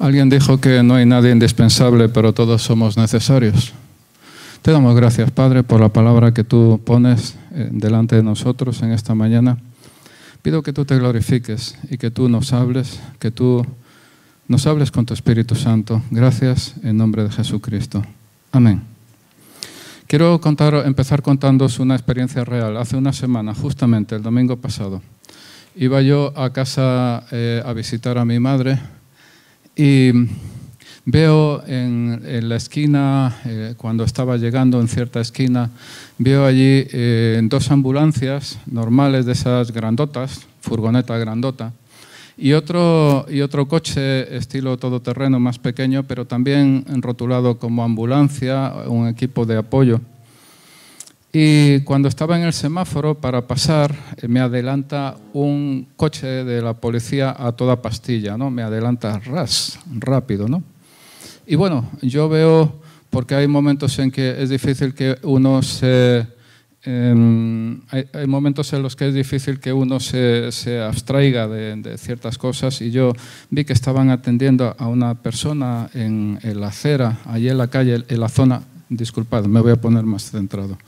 Alguien dijo que no hay nadie indispensable, pero todos somos necesarios. Te damos gracias, Padre, por la palabra que tú pones eh, delante de nosotros en esta mañana. Pido que tú te glorifiques y que tú nos hables, que tú nos hables con tu Espíritu Santo. Gracias en nombre de Jesucristo. Amén. Quiero empezar contándoos una experiencia real. Hace una semana, justamente el domingo pasado, iba yo a casa eh, a visitar a mi madre y veo en, la esquina, eh, cuando estaba llegando en cierta esquina, veo allí eh, dos ambulancias normales de esas grandotas, furgoneta grandota, y otro, y otro coche estilo todoterreno más pequeño, pero también rotulado como ambulancia, un equipo de apoyo. Y cuando estaba en el semáforo para pasar, eh, me adelanta un coche de la policía a toda pastilla, ¿no? Me adelanta ras, rápido, ¿no? Y bueno, yo veo, porque hay momentos en que es difícil que uno se... Em, hay, momentos en los que es difícil que uno se, se abstraiga de, de, ciertas cosas y yo vi que estaban atendiendo a una persona en, en la acera, allí en la calle, en la zona, disculpad, me voy a poner más centrado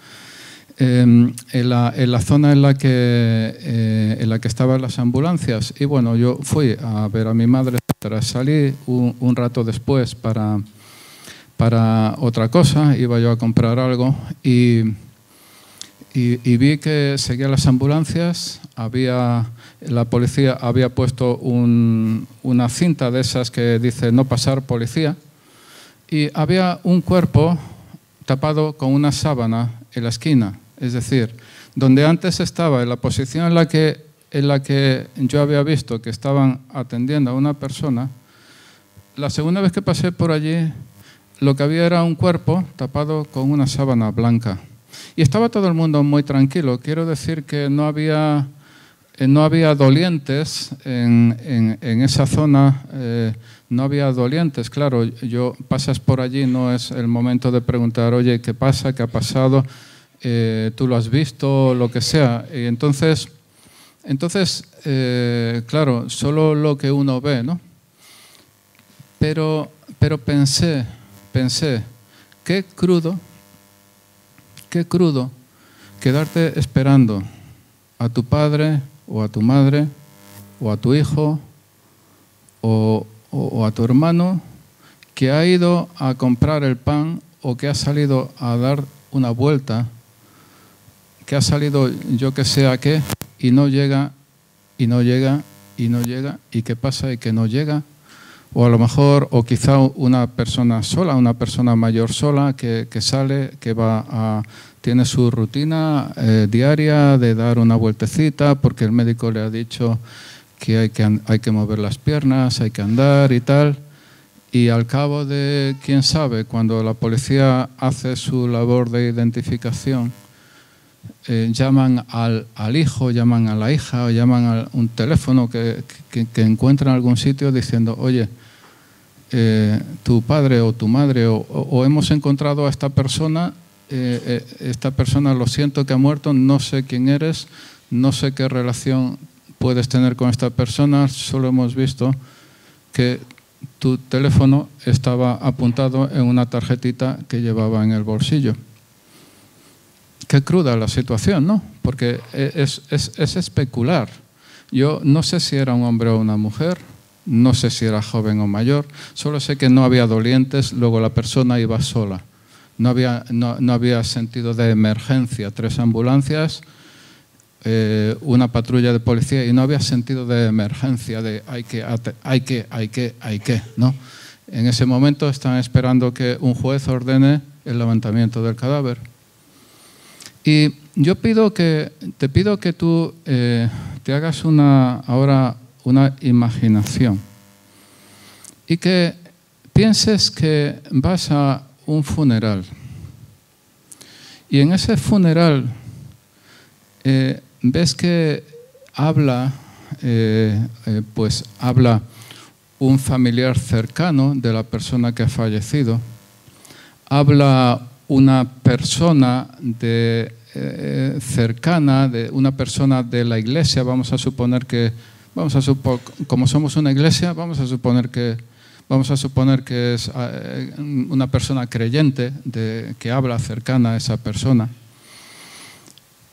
Em, en, la, en, la, zona en la, que, eh, en la que estaban las ambulancias. Y bueno, yo fui a ver a mi madre, salí un, un, rato después para, para otra cosa, iba yo a comprar algo y, y, y vi que seguían las ambulancias, había, la policía había puesto un, una cinta de esas que dice no pasar policía. Y había un cuerpo tapado con una sábana en la esquina es decir, donde antes estaba, en la posición en la que, en la que yo había visto que estaban atendiendo a una persona, la segunda vez que pasé por allí, lo que había era un cuerpo tapado con una sábana blanca. Y estaba todo el mundo muy tranquilo. Quiero decir que no había, eh, no había dolientes en, en, esa zona. Eh, no había dolientes, claro, yo pasas por allí, no es el momento de preguntar, oye, ¿qué pasa? ¿Qué ha pasado? Eh, tú lo has visto, lo que sea. Y entonces, entonces eh, claro, solo lo que uno ve, ¿no? Pero, pero pensé, pensé, qué crudo, qué crudo quedarte esperando a tu padre o a tu madre o a tu hijo o, o a tu hermano que ha ido a comprar el pan o que ha salido a dar una vuelta que ha salido yo que sé a qué y no llega y no llega y no llega y qué pasa y que no llega. O a lo mejor o quizá una persona sola una persona mayor sola que, que sale que va tiene su rutina eh, diaria de dar una vueltecita porque el médico le ha dicho que hay, que hay que mover las piernas hay que andar y tal. Y al cabo de quién sabe cuando la policía hace su labor de identificación eh, llaman al, al, hijo, llaman a la hija o llaman a un teléfono que, que, encuentran en algún sitio diciendo, oye, eh, tu padre o tu madre o, hemos encontrado a esta persona, eh, esta persona lo siento que ha muerto, no sé quién eres, no sé qué relación puedes tener con esta persona, solo hemos visto que tu teléfono estaba apuntado en una tarjetita que llevaba en el bolsillo qué cruda la situación, ¿no? Porque es, es, es, especular. Yo no sé si era un hombre o una mujer, no sé si era joven o mayor, solo sé que no había dolientes, luego la persona iba sola. No había, no, no había sentido de emergencia, tres ambulancias, eh, una patrulla de policía y no había sentido de emergencia, de hay que, hay que, hay que, hay que, ¿no? En ese momento están esperando que un juez ordene el levantamiento del cadáver. Y yo pido que, te pido que tú eh, te hagas una, ahora una imaginación y que pienses que vas a un funeral. Y en ese funeral eh, ves que habla, eh, pues habla un familiar cercano de la persona que ha fallecido, habla una persona de, eh, cercana, de una persona de la iglesia, vamos a suponer que, vamos a como somos una iglesia, vamos a suponer que, vamos a suponer que es eh, una persona creyente de, que habla cercana a esa persona.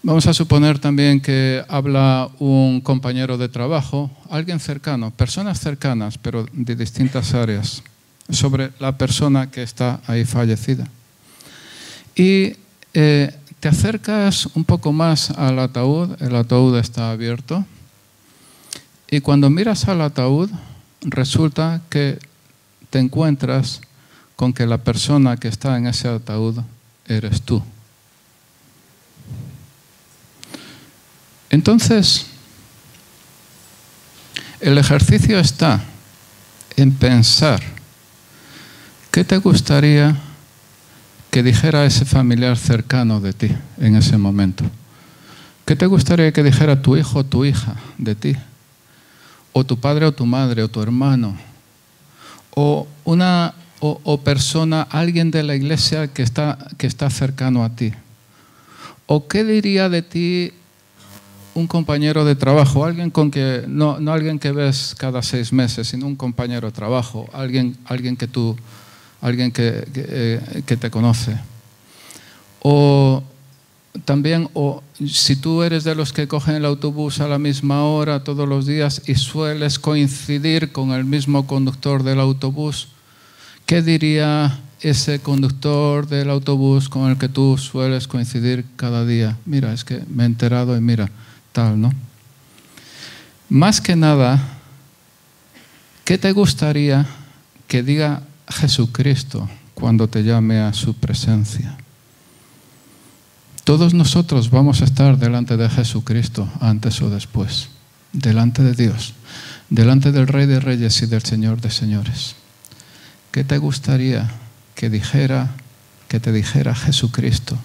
Vamos a suponer también que habla un compañero de trabajo, alguien cercano, personas cercanas, pero de distintas áreas, sobre la persona que está ahí fallecida. Y eh, te acercas un poco más al ataúd, el ataúd está abierto, y cuando miras al ataúd, resulta que te encuentras con que la persona que está en ese ataúd eres tú. Entonces, el ejercicio está en pensar qué te gustaría que dijera ese familiar cercano de ti en ese momento. ¿Qué te gustaría que dijera tu hijo o tu hija de ti? O tu padre o tu madre o tu hermano. O una o, persona, alguien de la iglesia que está, que está cercano a ti. ¿O qué diría de ti un compañero de trabajo, alguien con que, no, no, alguien que ves cada seis meses, sino un compañero de trabajo, alguien, alguien que tú, alguien que, eh, que te conoce. O también, o si tú eres de los que cogen el autobús a la misma hora todos los días y sueles coincidir con el mismo conductor del autobús, ¿qué diría ese conductor del autobús con el que tú sueles coincidir cada día? Mira, es que me he enterado y mira, tal, ¿no? Más que nada, ¿qué te gustaría que diga Jesucristo cuando te llame a su presencia? Todos nosotros vamos a estar delante de Jesucristo antes o después, delante de Dios, delante del Rey de Reyes y del Señor de Señores. ¿Qué te gustaría que dijera, que te dijera Jesucristo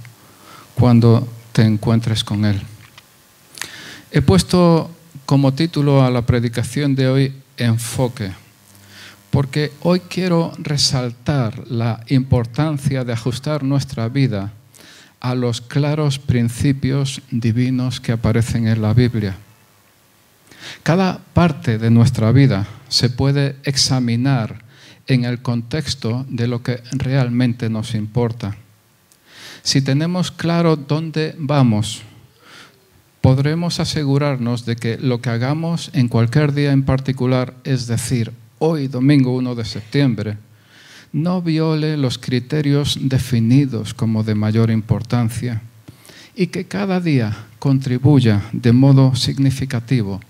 cuando te encuentres con Él? He puesto como título a la predicación de hoy enfoque, porque hoy quiero resaltar la importancia de ajustar nuestra vida a los claros principios divinos que aparecen en la Biblia. Cada parte de nuestra vida se puede examinar en el contexto de lo que realmente nos importa. Si tenemos claro dónde vamos, podremos asegurarnos de que lo que hagamos en cualquier día en particular, es decir, hoy domingo 1 de septiembre, no viole los criterios definidos como de mayor importancia y que cada día contribuya de modo significativo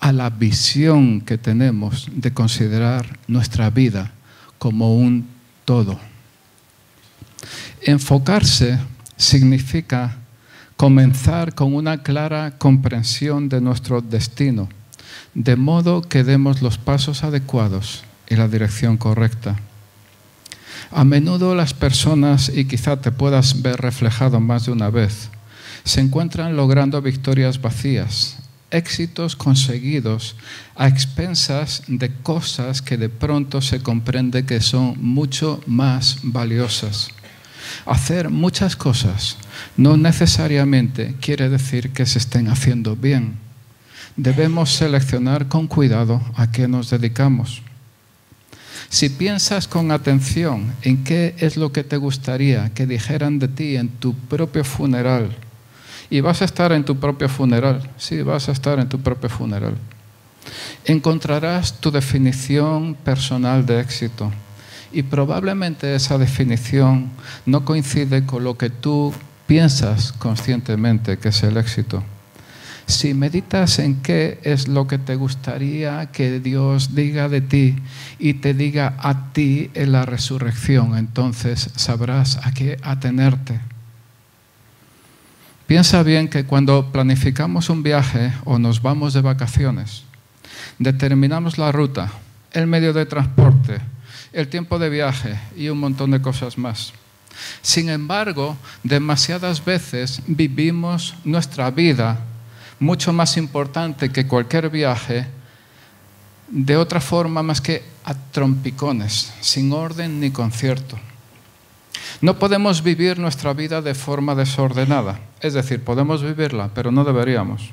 a la visión que tenemos de considerar nuestra vida como un todo. Enfocarse significa comenzar con una clara comprensión de nuestro destino, de modo que demos los pasos adecuados y la dirección correcta. A menudo las personas, y quizá te puedas ver reflejado más de una vez, se encuentran logrando victorias vacías, éxitos conseguidos a expensas de cosas que de pronto se comprende que son mucho más valiosas. Hacer muchas cosas no necesariamente quiere decir que se estén haciendo bien. Debemos seleccionar con cuidado a qué nos dedicamos. Si piensas con atención en qué es lo que te gustaría que dijeran de ti en tu propio funeral, y vas a estar en tu propio funeral, sí, vas a estar en tu propio funeral, encontrarás tu definición personal de éxito y probablemente esa definición no coincide con lo que tú piensas conscientemente que es el éxito. Si meditas en qué es lo que te gustaría que Dios diga de ti y te diga a ti en la resurrección, entonces sabrás a qué atenerte. Piensa bien que cuando planificamos un viaje o nos vamos de vacaciones, determinamos la ruta, el medio de transporte, el tiempo de viaje y un montón de cosas más. Sin embargo, demasiadas veces vivimos nuestra vida mucho más importante que cualquier viaje de otra forma más que a trompicones, sin orden ni concierto. No podemos vivir nuestra vida de forma desordenada, es decir, podemos vivirla, pero no deberíamos.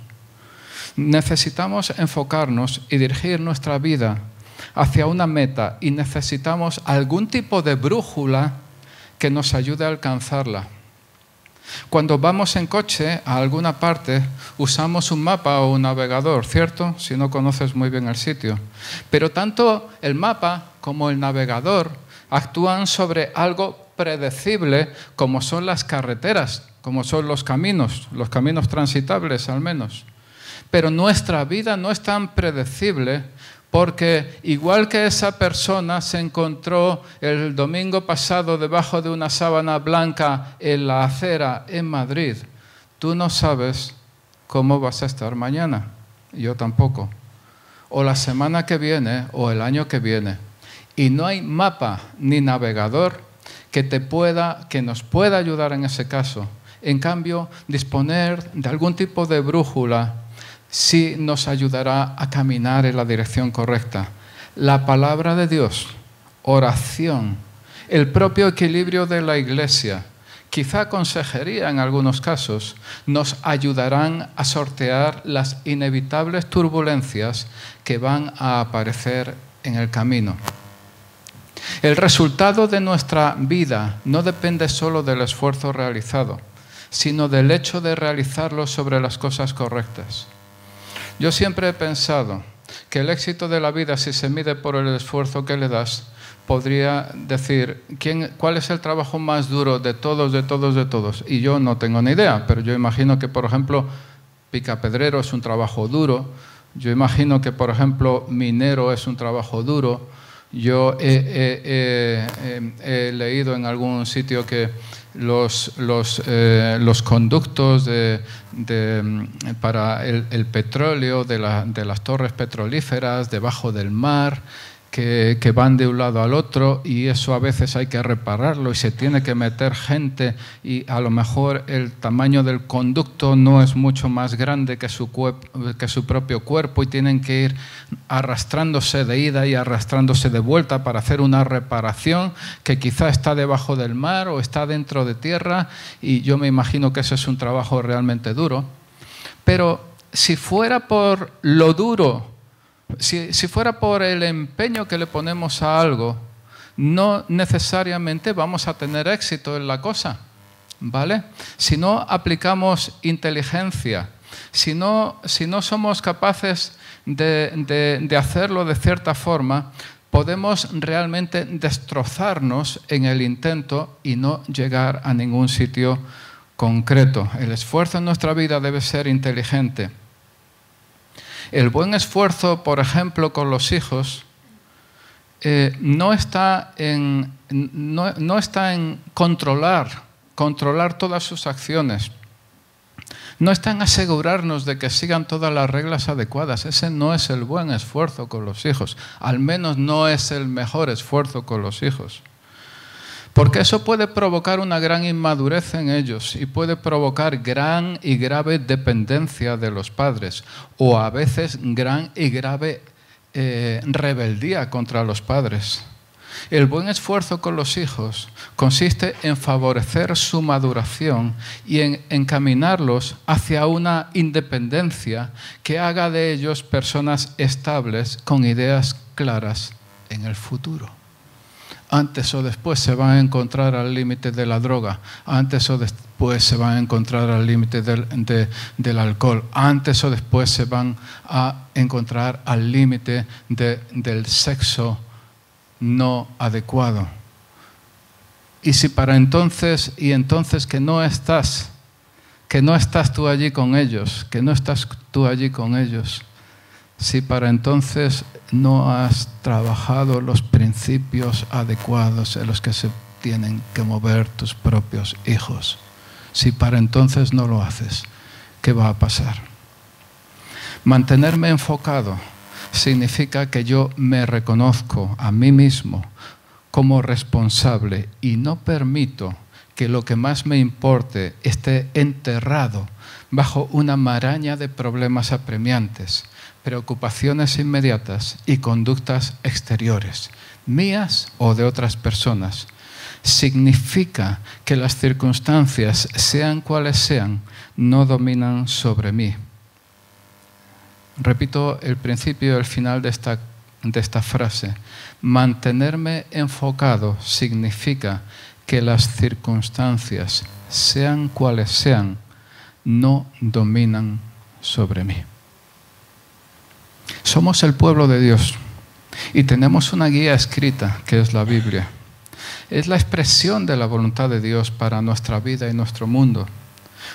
Necesitamos enfocarnos y dirigir nuestra vida hacia una meta y necesitamos algún tipo de brújula que nos ayude a alcanzarla. Cuando vamos en coche a alguna parte, usamos un mapa o un navegador, ¿cierto? Si no conoces muy bien el sitio. Pero tanto el mapa como el navegador actúan sobre algo predecible como son las carreteras, como son los caminos, los caminos transitables al menos. Pero nuestra vida no es tan predecible porque igual que esa persona se encontró el domingo pasado debajo de una sábana blanca en la acera en Madrid, tú no sabes cómo vas a estar mañana. Yo tampoco. O la semana que viene o el año que viene. Y no hay mapa ni navegador que te pueda que nos pueda ayudar en ese caso. En cambio, disponer de algún tipo de brújula sí nos ayudará a caminar en la dirección correcta. La palabra de Dios, oración, el propio equilibrio de la iglesia, quizá consejería en algunos casos, nos ayudarán a sortear las inevitables turbulencias que van a aparecer en el camino. El resultado de nuestra vida no depende solo del esfuerzo realizado, sino del hecho de realizarlo sobre las cosas correctas. Yo siempre he pensado que el éxito de la vida, si se mide por el esfuerzo que le das, podría decir ¿quién, cuál es el trabajo más duro de todos, de todos, de todos. Y yo no tengo ni idea, pero yo imagino que, por ejemplo, picapedrero es un trabajo duro. Yo imagino que, por ejemplo, minero es un trabajo duro. Yo he, leído en algún sitio que los, los, eh, los conductos de, para el, petróleo de, de, las torres petrolíferas debajo del mar que, van de un lado al otro y eso a veces hay que repararlo y se tiene que meter gente y a lo mejor el tamaño del conducto no es mucho más grande que su, que su propio cuerpo y tienen que ir arrastrándose de ida y arrastrándose de vuelta para hacer una reparación que quizá está debajo del mar o está dentro de tierra y yo me imagino que ese es un trabajo realmente duro. Pero si fuera por lo duro, si, fuera por el empeño que le ponemos a algo, no necesariamente vamos a tener éxito en la cosa, ¿vale? Si no aplicamos inteligencia, si no, somos capaces de, hacerlo de cierta forma, podemos realmente destrozarnos en el intento y no llegar a ningún sitio concreto. El esfuerzo en nuestra vida debe ser inteligente. El buen esfuerzo, por ejemplo, con los hijos, eh, no, está en, no, está en controlar, controlar todas sus acciones. No está en asegurarnos de que sigan todas las reglas adecuadas. Ese no es el buen esfuerzo con los hijos. Al menos no es el mejor esfuerzo con los hijos. Porque eso puede provocar una gran inmadurez en ellos y puede provocar gran y grave dependencia de los padres o a veces gran y grave eh, rebeldía contra los padres. El buen esfuerzo con los hijos consiste en favorecer su maduración y en encaminarlos hacia una independencia que haga de ellos personas estables con ideas claras en el futuro antes o después se van a encontrar al límite de la droga, antes o después se van a encontrar al límite del, alcohol, antes o después se van a encontrar al límite del sexo no adecuado. Y si para entonces, y entonces que no estás, que no estás tú allí con ellos, que no estás tú allí con ellos, si para entonces no has trabajado los principios adecuados en los que se tienen que mover tus propios hijos. Si para entonces no lo haces, ¿qué va a pasar? Mantenerme enfocado significa que yo me reconozco a mí mismo como responsable y no permito que lo que más me importe esté enterrado bajo una maraña de problemas apremiantes preocupaciones inmediatas y conductas exteriores, mías o de otras personas. Significa que las circunstancias, sean cuales sean, no dominan sobre mí. Repito el principio y el final de esta, de esta frase. Mantenerme enfocado significa que las circunstancias, sean cuales sean, no dominan sobre mí. Somos el pueblo de Dios y tenemos una guía escrita que es la Biblia. Es la expresión de la voluntad de Dios para nuestra vida y nuestro mundo.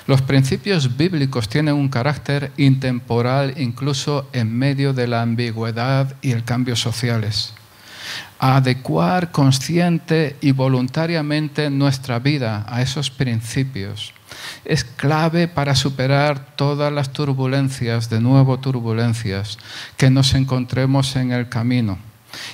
Los principios bíblicos tienen un carácter intemporal incluso en medio de la ambigüedad y el cambio sociales. Adecuar consciente y voluntariamente nuestra vida a esos principios es clave para superar todas las turbulencias, de nuevo turbulencias, que nos encontremos en el camino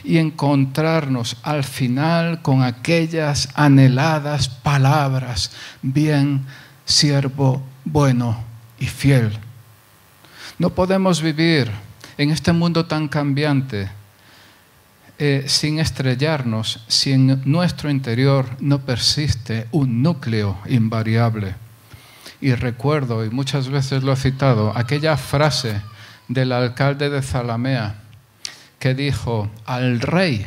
y encontrarnos al final con aquellas anheladas palabras, bien siervo bueno y fiel. No podemos vivir en este mundo tan cambiante eh, sin estrellarnos si en nuestro interior no persiste un núcleo invariable. Y recuerdo, y muchas veces lo he citado, aquella frase del alcalde de Zalamea que dijo, al rey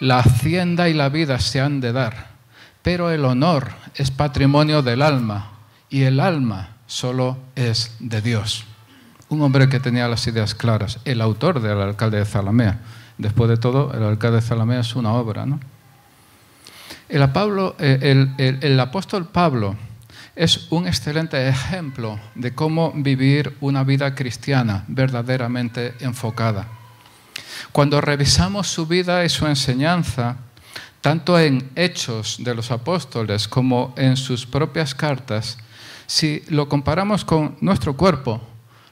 la hacienda y la vida se han de dar, pero el honor es patrimonio del alma y el alma solo es de Dios. Un hombre que tenía las ideas claras, el autor del alcalde de Zalamea. Después de todo, el alcalde de Zalamea es una obra. ¿no? El, eh, el apóstol Pablo es un excelente ejemplo de cómo vivir una vida cristiana verdaderamente enfocada. Cuando revisamos su vida y su enseñanza, tanto en Hechos de los Apóstoles como en sus propias cartas, si lo comparamos con nuestro cuerpo,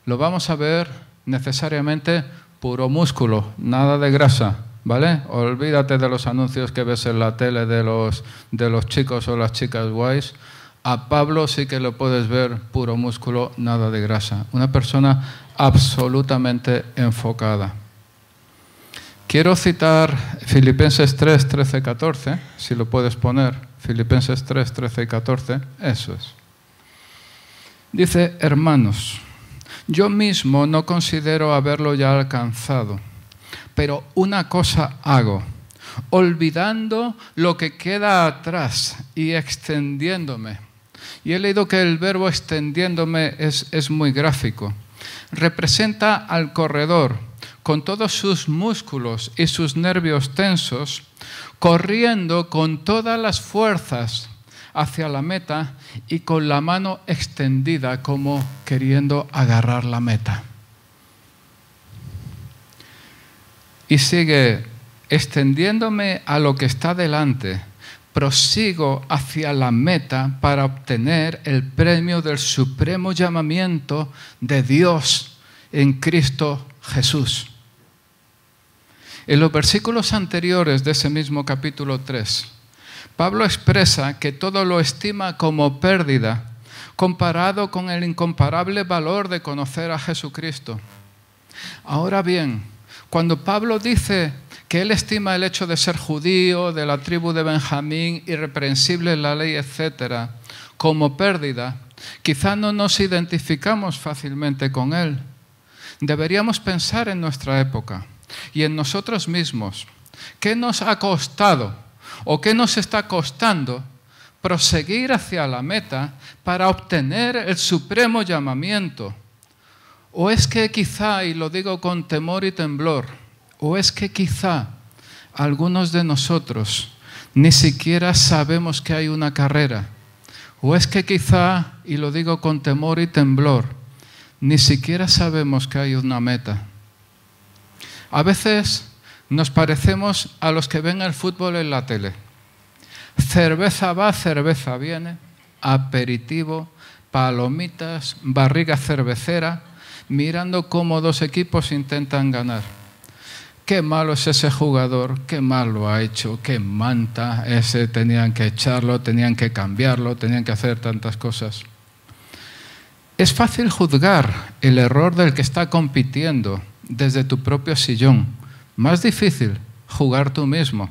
lo vamos a ver necesariamente puro músculo, nada de grasa, ¿vale? Olvídate de los anuncios que ves en la tele de los, de los chicos o las chicas guays. A Pablo sí que lo puedes ver puro músculo, nada de grasa. Una persona absolutamente enfocada. Quiero citar Filipenses 3, 13, 14, si lo puedes poner. Filipenses 3, 13 y 14, eso es. Dice, hermanos, yo mismo no considero haberlo ya alcanzado, pero una cosa hago, olvidando lo que queda atrás y extendiéndome. Y he leído que el verbo extendiéndome es, es muy gráfico. Representa al corredor con todos sus músculos y sus nervios tensos, corriendo con todas las fuerzas hacia la meta y con la mano extendida como queriendo agarrar la meta. Y sigue extendiéndome a lo que está delante, prosigo hacia la meta para obtener el premio del supremo llamamiento de Dios en Cristo Jesús. En los versículos anteriores de ese mismo capítulo 3, Pablo expresa que todo lo estima como pérdida comparado con el incomparable valor de conocer a Jesucristo. Ahora bien, cuando Pablo dice que él estima el hecho de ser judío, de la tribu de Benjamín, irreprensible en la ley, etc., como pérdida, quizá no nos identificamos fácilmente con él. Deberíamos pensar en nuestra época y en nosotros mismos. ¿Qué nos ha costado? ¿O qué nos está costando proseguir hacia la meta para obtener el supremo llamamiento? ¿O es que quizá, y lo digo con temor y temblor, o es que quizá algunos de nosotros ni siquiera sabemos que hay una carrera? ¿O es que quizá, y lo digo con temor y temblor, ni siquiera sabemos que hay una meta? A veces nos parecemos a los que ven el fútbol en la tele. Cerveza va, cerveza viene, aperitivo, palomitas, barriga cervecera, mirando cómo dos equipos intentan ganar. Qué malo es ese jugador, qué mal lo ha hecho, qué manta, ese tenían que echarlo, tenían que cambiarlo, tenían que hacer tantas cosas. Es fácil juzgar el error del que está compitiendo desde tu propio sillón más difícil jugar tú mismo.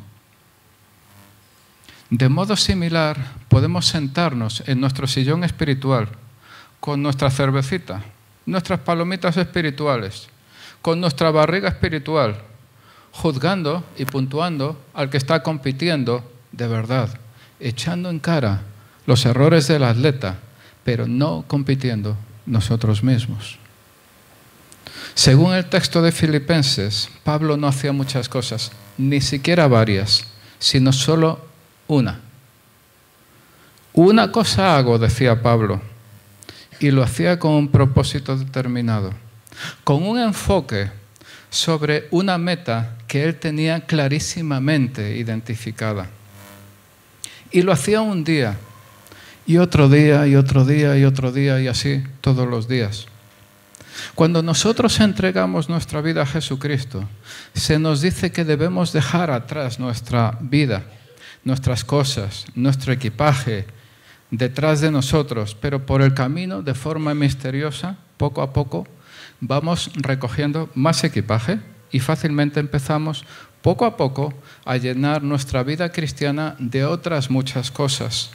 De modo similar, podemos sentarnos en nuestro sillón espiritual con nuestra cervecita, nuestras palomitas espirituales, con nuestra barriga espiritual, juzgando y puntuando al que está compitiendo de verdad, echando en cara los errores del atleta, pero no compitiendo nosotros mismos. Según el texto de Filipenses, Pablo no hacía muchas cosas, ni siquiera varias, sino solo una. Una cosa hago, decía Pablo, y lo hacía con un propósito determinado, con un enfoque sobre una meta que él tenía clarísimamente identificada. Y lo hacía un día, y otro día, y otro día, y otro día, y así todos los días. Cuando nosotros entregamos nuestra vida a Jesucristo, se nos dice que debemos dejar atrás nuestra vida, nuestras cosas, nuestro equipaje detrás de nosotros, pero por el camino, de forma misteriosa, poco a poco, vamos recogiendo más equipaje y fácilmente empezamos poco a poco a llenar nuestra vida cristiana de otras muchas cosas.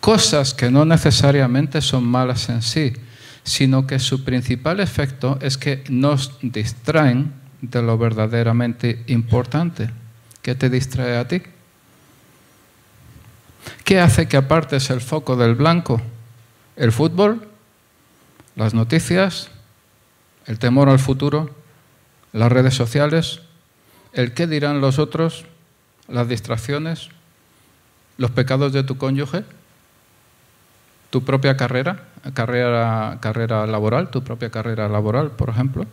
Cosas que no necesariamente son malas en sí, sino que su principal efecto es que nos distraen de lo verdaderamente importante. ¿Qué te distrae a ti? ¿Qué hace que apartes el foco del blanco? ¿El fútbol? ¿Las noticias? ¿El temor al futuro? ¿Las redes sociales? ¿El qué dirán los otros? ¿Las distracciones? ¿Los pecados de tu cónyuge? ¿Tu propia carrera? ¿Carrera, carrera laboral? ¿Tu propia carrera laboral, por ejemplo?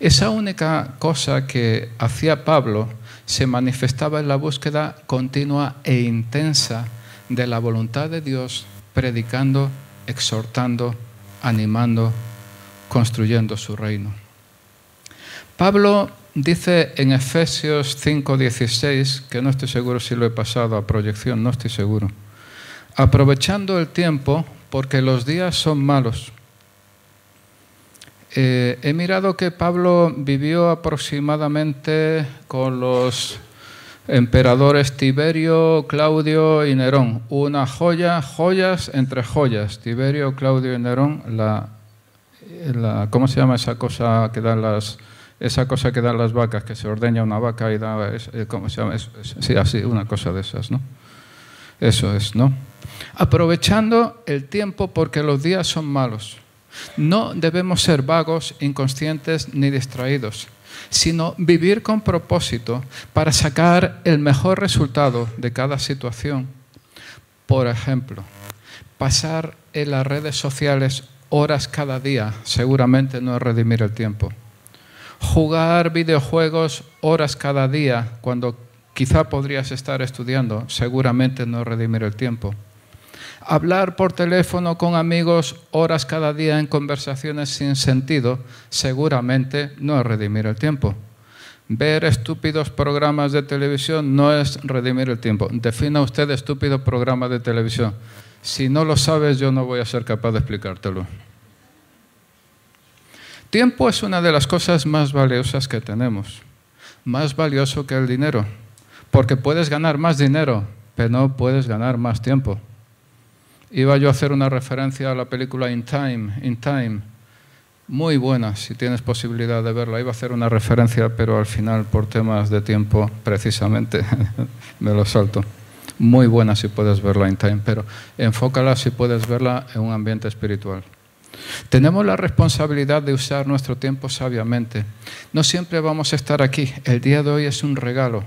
Esa única cosa que hacía Pablo se manifestaba en la búsqueda continua e intensa de la voluntad de Dios, predicando, exhortando, animando, construyendo su reino. Pablo dice en Efesios 5:16, que no estoy seguro si lo he pasado a proyección, no estoy seguro, aprovechando el tiempo porque los días son malos. Eh, he mirado que Pablo vivió aproximadamente con los emperadores Tiberio, Claudio y Nerón. Una joya, joyas entre joyas. Tiberio, Claudio y Nerón, la, ¿cómo se llama esa cosa que dan las esa cosa que dan las vacas, que se ordeña una vaca y da, eh, ¿cómo se llama? sí, así, una cosa de esas, ¿no? Eso es, ¿no? Aprovechando el tiempo porque los días son malos. No debemos ser vagos, inconscientes ni distraídos, sino vivir con propósito para sacar el mejor resultado de cada situación. Por ejemplo, pasar en las redes sociales horas cada día seguramente no es redimir el tiempo. Jugar videojuegos horas cada día cuando quizá podrías estar estudiando seguramente no es redimir el tiempo Hablar por teléfono con amigos horas cada día en conversaciones sin sentido seguramente no es redimir el tiempo. Ver estúpidos programas de televisión no es redimir el tiempo. Defina usted estúpido programa de televisión. Si no lo sabes, yo no voy a ser capaz de explicártelo. Tiempo es una de las cosas más valiosas que tenemos, más valioso que el dinero, porque puedes ganar más dinero, pero no puedes ganar más tiempo. Iba yo a hacer una referencia a la película In Time, In Time, muy buena si tienes posibilidad de verla. Iba a hacer una referencia, pero al final por temas de tiempo precisamente me lo salto. Muy buena si puedes verla in time, pero enfócala si puedes verla en un ambiente espiritual. Tenemos la responsabilidad de usar nuestro tiempo sabiamente. No siempre vamos a estar aquí. El día de hoy es un regalo.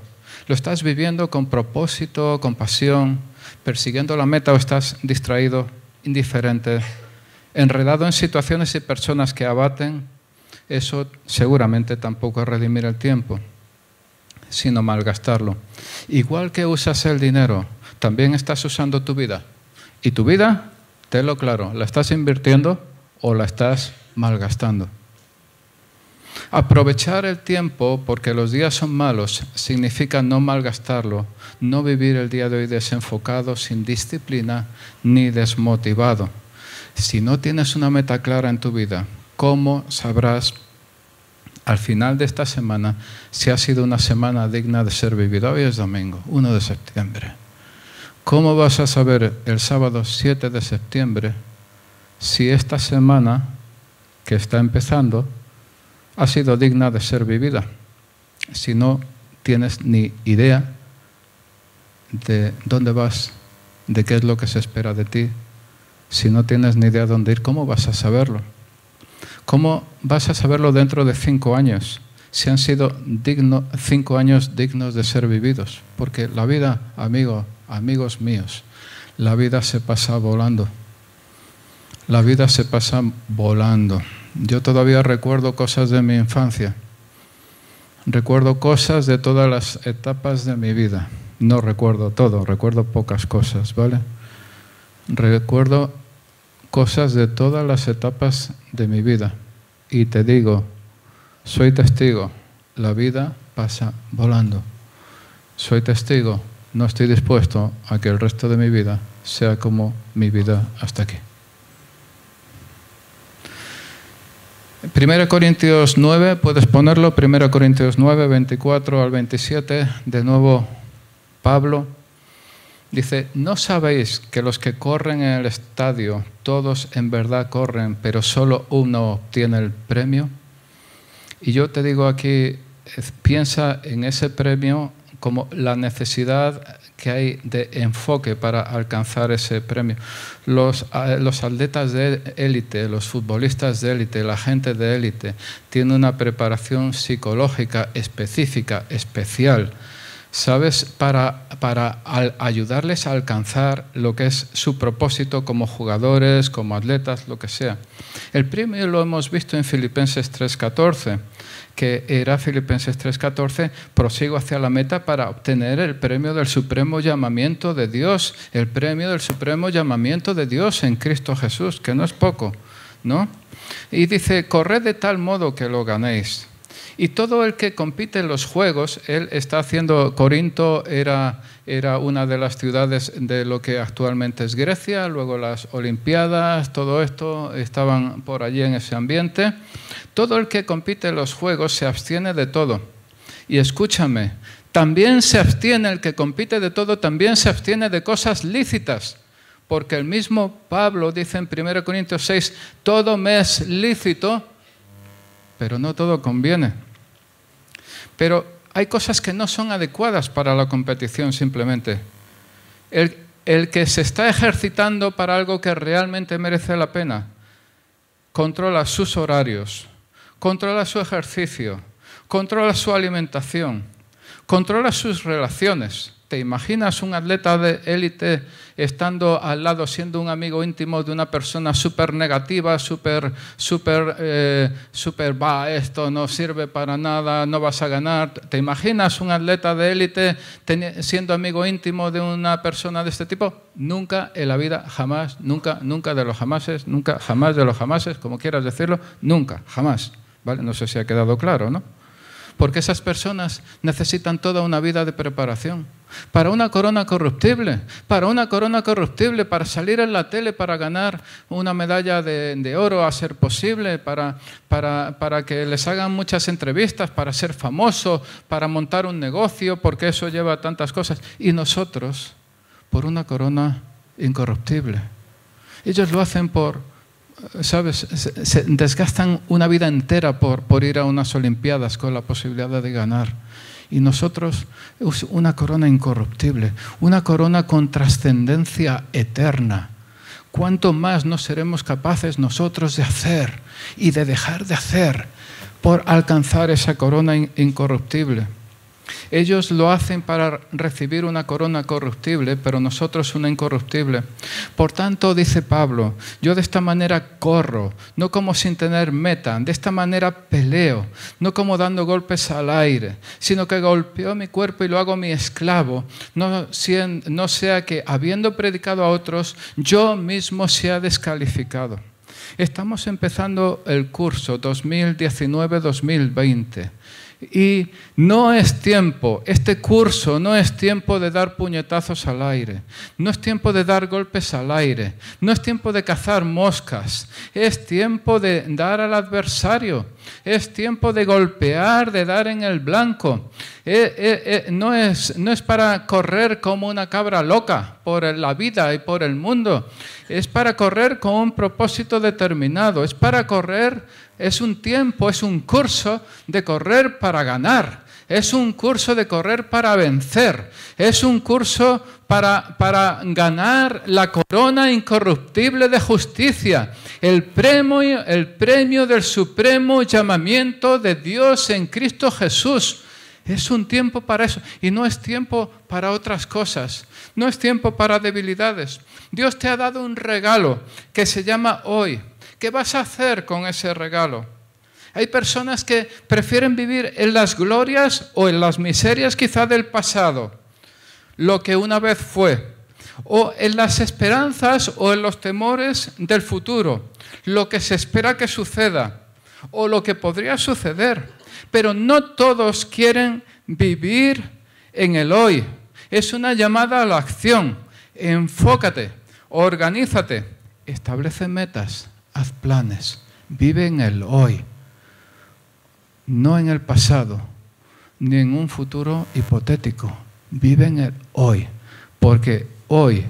Lo estás viviendo con propósito, con pasión, persiguiendo la meta o estás distraído, indiferente, enredado en situaciones y personas que abaten, eso seguramente tampoco es redimir el tiempo, sino malgastarlo. Igual que usas el dinero, también estás usando tu vida. Y tu vida, tenlo claro, ¿la estás invirtiendo o la estás malgastando? Aprovechar el tiempo porque los días son malos significa no malgastarlo, no vivir el día de hoy desenfocado, sin disciplina ni desmotivado. Si no tienes una meta clara en tu vida, ¿cómo sabrás al final de esta semana si ha sido una semana digna de ser vivida? Hoy es domingo, 1 de septiembre. ¿Cómo vas a saber el sábado 7 de septiembre si esta semana que está empezando ha sido digna de ser vivida. si no tienes ni idea de dónde vas, de qué es lo que se espera de ti, si no tienes ni idea de dónde ir, ¿cómo vas a saberlo? ¿Cómo vas a saberlo dentro de cinco años? Si han sido cinco años dignos de ser vividos. Porque la vida, amigo, amigos míos, la vida se pasa volando. La vida se pasa volando. Yo todavía recuerdo cosas de mi infancia. Recuerdo cosas de todas las etapas de mi vida. No recuerdo todo, recuerdo pocas cosas, ¿vale? Recuerdo cosas de todas las etapas de mi vida. Y te digo, soy testigo, la vida pasa volando. Soy testigo, no estoy dispuesto a que el resto de mi vida sea como mi vida hasta aquí. 1 Corintios 9, puedes ponerlo, 1 Corintios 9, 24 al 27, de nuevo Pablo dice, ¿no sabéis que los que corren en el estadio, todos en verdad corren, pero solo uno obtiene el premio? Y yo te digo aquí, piensa en ese premio como la necesidad que hay de enfoque para alcanzar ese premio. Los, los atletas de élite, los futbolistas de élite, la gente de élite, tienen una preparación psicológica específica, especial, ¿sabes? Para, para ayudarles a alcanzar lo que es su propósito como jugadores, como atletas, lo que sea. El premio lo hemos visto en Filipenses 3.14 que era Filipenses 3:14, prosigo hacia la meta para obtener el premio del supremo llamamiento de Dios, el premio del supremo llamamiento de Dios en Cristo Jesús, que no es poco, ¿no? Y dice, corred de tal modo que lo ganéis. Y todo el que compite en los juegos, él está haciendo, Corinto era, era una de las ciudades de lo que actualmente es Grecia, luego las Olimpiadas, todo esto estaban por allí en ese ambiente. Todo el que compite en los juegos se abstiene de todo. Y escúchame, también se abstiene el que compite de todo, también se abstiene de cosas lícitas. Porque el mismo Pablo dice en 1 Corintios 6, todo me es lícito, pero no todo conviene. Pero hay cosas que no son adecuadas para la competición simplemente. El, que se está ejercitando para algo que realmente merece la pena, controla sus horarios, controla su ejercicio, controla su alimentación, controla sus relaciones. ¿Te imaginas un atleta de élite estando al lado, siendo un amigo íntimo de una persona súper negativa, súper, súper, eh, súper, va, esto no sirve para nada, no vas a ganar? ¿Te imaginas un atleta de élite siendo amigo íntimo de una persona de este tipo? Nunca en la vida, jamás, nunca, nunca de los jamases, nunca, jamás de los jamases, como quieras decirlo, nunca, jamás. No sé si ha quedado claro, ¿no? Porque esas personas necesitan toda una vida de preparación. Para una corona corruptible, para una corona corruptible, para salir en la tele, para ganar una medalla de, oro a ser posible, para, para, para, que les hagan muchas entrevistas, para ser famoso, para montar un negocio, porque eso lleva tantas cosas. Y nosotros, por una corona incorruptible. Ellos lo hacen por, ¿sabes? Se, desgastan una vida entera por, por ir a unas Olimpiadas con la posibilidad de ganar. Y nosotros, una corona incorruptible, una corona con trascendencia eterna. ¿Cuánto más no seremos capaces nosotros de hacer y de dejar de hacer por alcanzar esa corona incorruptible? Ellos lo hacen para recibir una corona corruptible, pero nosotros una incorruptible. Por tanto, dice Pablo, yo de esta manera corro, no como sin tener meta, de esta manera peleo, no como dando golpes al aire, sino que golpeo mi cuerpo y lo hago mi esclavo, no, sea que, habiendo predicado a otros, yo mismo sea descalificado. Estamos empezando el curso 2019-2020 y no es tiempo, este curso no es tiempo de dar puñetazos al aire, no es tiempo de dar golpes al aire, no es tiempo de cazar moscas, es tiempo de dar al adversario, es tiempo de golpear, de dar en el blanco. Eh, eh, eh, no, es, no es para correr como una cabra loca por la vida y por el mundo, es para correr con un propósito determinado, es para correr es un tiempo, es un curso de correr para ganar. es un curso de correr para vencer, es un curso para, para ganar la corona incorruptible de justicia, el premio, el premio del supremo llamamiento de Dios en Cristo Jesús. Es un tiempo para eso y no es tiempo para otras cosas, no es tiempo para debilidades. Dios te ha dado un regalo que se llama hoy. ¿Qué vas a hacer con ese regalo? Hay personas que prefieren vivir en las glorias o en las miserias quizá del pasado, lo que una vez fue, o en las esperanzas o en los temores del futuro, lo que se espera que suceda o lo que podría suceder. Pero no todos quieren vivir en el hoy. Es una llamada a la acción. Enfócate, organízate, establece metas, haz planes, vive en el hoy no en el pasado, ni en un futuro hipotético. Vive en el hoy, porque hoy,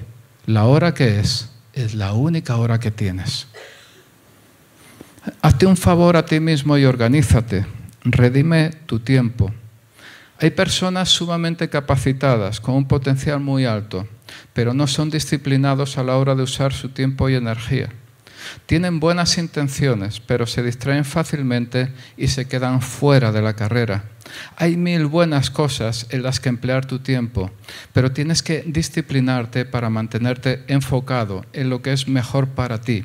la hora que es, es la única hora que tienes. Hazte un favor a ti mismo y organízate. Redime tu tiempo. Hay personas sumamente capacitadas, con un potencial muy alto, pero no son disciplinados a la hora de usar su tiempo y energía. Tienen buenas intenciones, pero se distraen fácilmente y se quedan fuera de la carrera. Hay mil buenas cosas en las que emplear tu tiempo, pero tienes que disciplinarte para mantenerte enfocado en lo que es mejor para ti.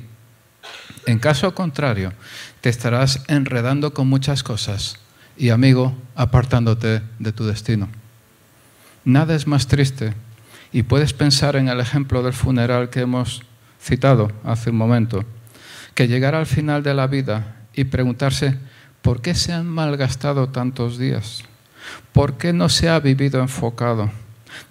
En caso contrario, te estarás enredando con muchas cosas y, amigo, apartándote de tu destino. Nada es más triste y puedes pensar en el ejemplo del funeral que hemos citado hace un momento, que llegar al final de la vida y preguntarse, ¿por qué se han malgastado tantos días? ¿Por qué no se ha vivido enfocado?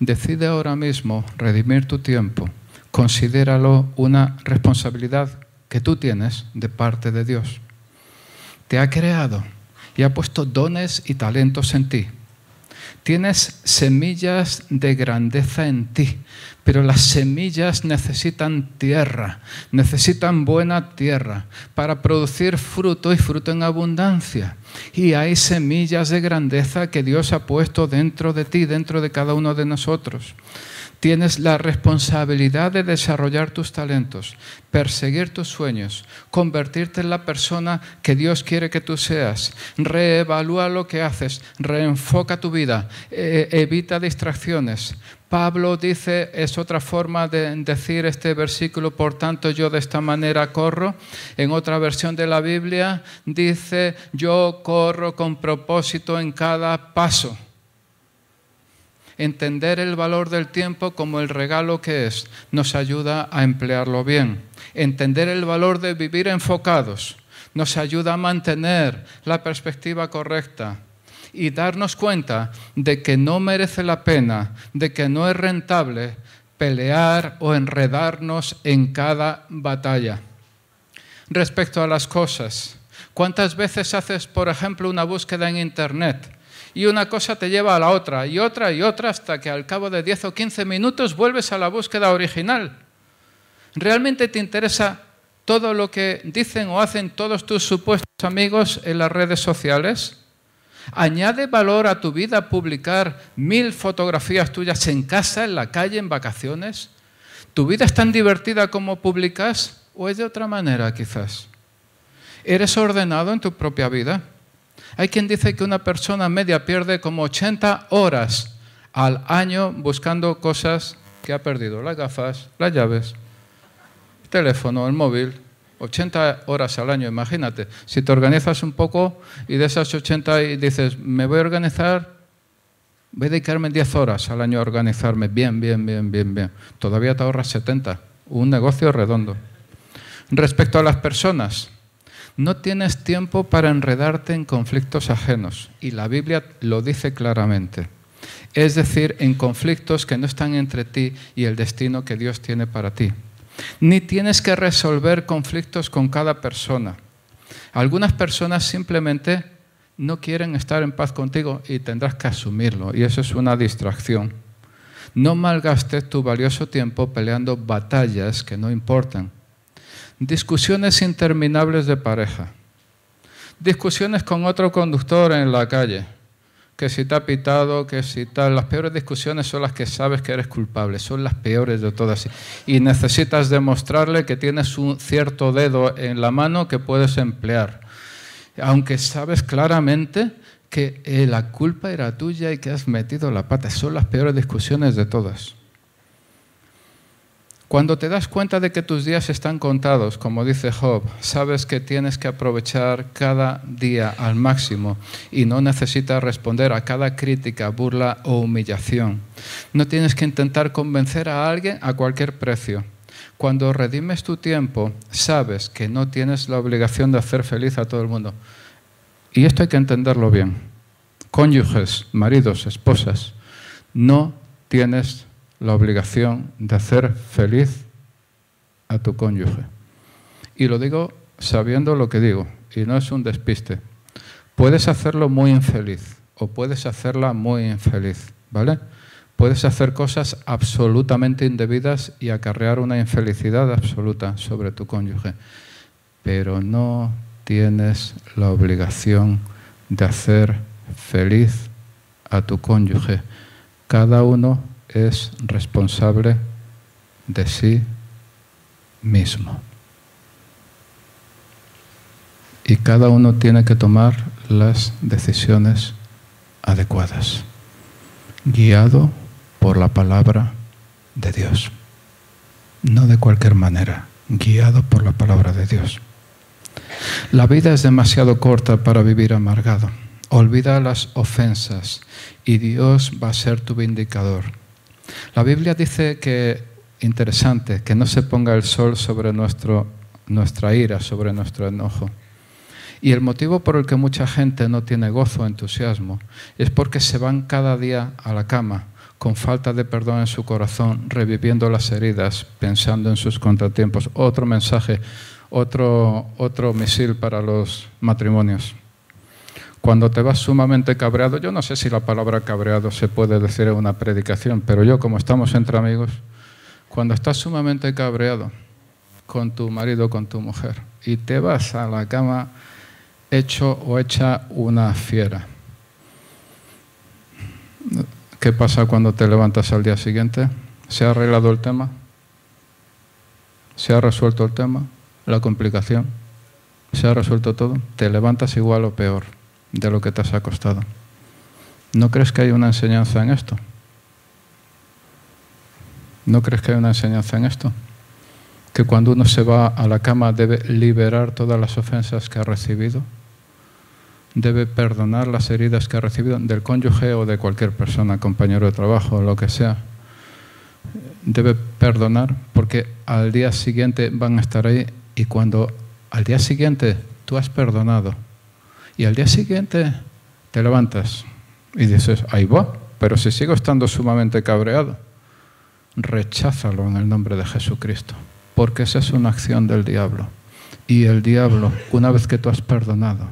Decide ahora mismo redimir tu tiempo. Considéralo una responsabilidad tú tienes de parte de Dios. Te ha creado y ha puesto dones y talentos en ti. Tienes semillas de grandeza en ti, pero las semillas necesitan tierra, necesitan buena tierra para producir fruto y fruto en abundancia. Y hay semillas de grandeza que Dios ha puesto dentro de ti, dentro de cada uno de nosotros. Tienes la responsabilidad de desarrollar tus talentos, perseguir tus sueños, convertirte en la persona que Dios quiere que tú seas. Reevalúa lo que haces, reenfoca tu vida, eh, evita distracciones. Pablo dice, es otra forma de decir este versículo, por tanto yo de esta manera corro. En otra versión de la Biblia dice, yo corro con propósito en cada paso entender el valor del tiempo como el regalo que es nos ayuda a emplearlo bien. Entender el valor de vivir enfocados nos ayuda a mantener la perspectiva correcta y darnos cuenta de que no merece la pena, de que no es rentable pelear o enredarnos en cada batalla. Respecto a las cosas, ¿cuántas veces haces, por ejemplo, una búsqueda en Internet? Y una cosa te lleva a la otra y otra y otra hasta que al cabo de 10 o 15 minutos vuelves a la búsqueda original. ¿Realmente te interesa todo lo que dicen o hacen todos tus supuestos amigos en las redes sociales? ¿Añade valor a tu vida publicar mil fotografías tuyas en casa, en la calle, en vacaciones? ¿Tu vida es tan divertida como publicas o es de otra manera quizás? ¿Eres ordenado en tu propia vida? Hay quien dice que una persona media pierde como 80 horas al año buscando cosas que ha perdido, las gafas, las llaves, el teléfono, el móvil. 80 horas al año, imagínate. Si te organizas un poco y de esas 80 y dices, me voy a organizar, voy a dedicarme 10 horas al año a organizarme bien, bien, bien, bien, bien. Todavía te ahorras 70. Un negocio redondo. Respecto a las personas, no tienes tiempo para enredarte en conflictos ajenos, y la Biblia lo dice claramente. Es decir, en conflictos que no están entre ti y el destino que Dios tiene para ti. Ni tienes que resolver conflictos con cada persona. Algunas personas simplemente no quieren estar en paz contigo y tendrás que asumirlo, y eso es una distracción. No malgastes tu valioso tiempo peleando batallas que no importan discusiones interminables de pareja, discusiones con otro conductor en la calle, que si te ha pitado, que si tal. Las peores discusiones son las que sabes que eres culpable, son las peores de todas. Y necesitas demostrarle que tienes un cierto dedo en la mano que puedes emplear. Aunque sabes claramente que eh, la culpa era tuya y que has metido la pata. Son las peores discusiones de todas. Cuando te das cuenta de que tus días están contados, como dice Job, sabes que tienes que aprovechar cada día al máximo y no necesitas responder a cada crítica, burla o humillación. No tienes que intentar convencer a alguien a cualquier precio. Cuando redimes tu tiempo, sabes que no tienes la obligación de hacer feliz a todo el mundo. Y esto hay que entenderlo bien. Cónyuges, maridos, esposas, no tienes la obligación de hacer feliz a tu cónyuge. Y lo digo sabiendo lo que digo, y no es un despiste. Puedes hacerlo muy infeliz o puedes hacerla muy infeliz, ¿vale? Puedes hacer cosas absolutamente indebidas y acarrear una infelicidad absoluta sobre tu cónyuge, pero no tienes la obligación de hacer feliz a tu cónyuge. Cada uno es responsable de sí mismo. Y cada uno tiene que tomar las decisiones adecuadas, guiado por la palabra de Dios. No de cualquier manera, guiado por la palabra de Dios. La vida es demasiado corta para vivir amargado. Olvida las ofensas y Dios va a ser tu vindicador. La Biblia dice que, interesante, que no se ponga el sol sobre nuestro, nuestra ira, sobre nuestro enojo. Y el motivo por el que mucha gente no tiene gozo o entusiasmo es porque se van cada día a la cama con falta de perdón en su corazón, reviviendo las heridas, pensando en sus contratiempos. Otro mensaje, otro, otro misil para los matrimonios. Cuando te vas sumamente cabreado, yo no sé si la palabra cabreado se puede decir en una predicación, pero yo como estamos entre amigos, cuando estás sumamente cabreado con tu marido, con tu mujer, y te vas a la cama hecho o hecha una fiera. ¿Qué pasa cuando te levantas al día siguiente? ¿Se ha arreglado el tema? ¿Se ha resuelto el tema? ¿La complicación? ¿Se ha resuelto todo? ¿Te levantas igual o peor? De lo que te has acostado. ¿No crees que hay una enseñanza en esto? ¿No crees que hay una enseñanza en esto? Que cuando uno se va a la cama debe liberar todas las ofensas que ha recibido, debe perdonar las heridas que ha recibido del cónyuge o de cualquier persona, compañero de trabajo, lo que sea. Debe perdonar porque al día siguiente van a estar ahí y cuando al día siguiente tú has perdonado, y al día siguiente te levantas y dices, ahí va, pero si sigo estando sumamente cabreado, recházalo en el nombre de Jesucristo, porque esa es una acción del diablo. Y el diablo, una vez que tú has perdonado,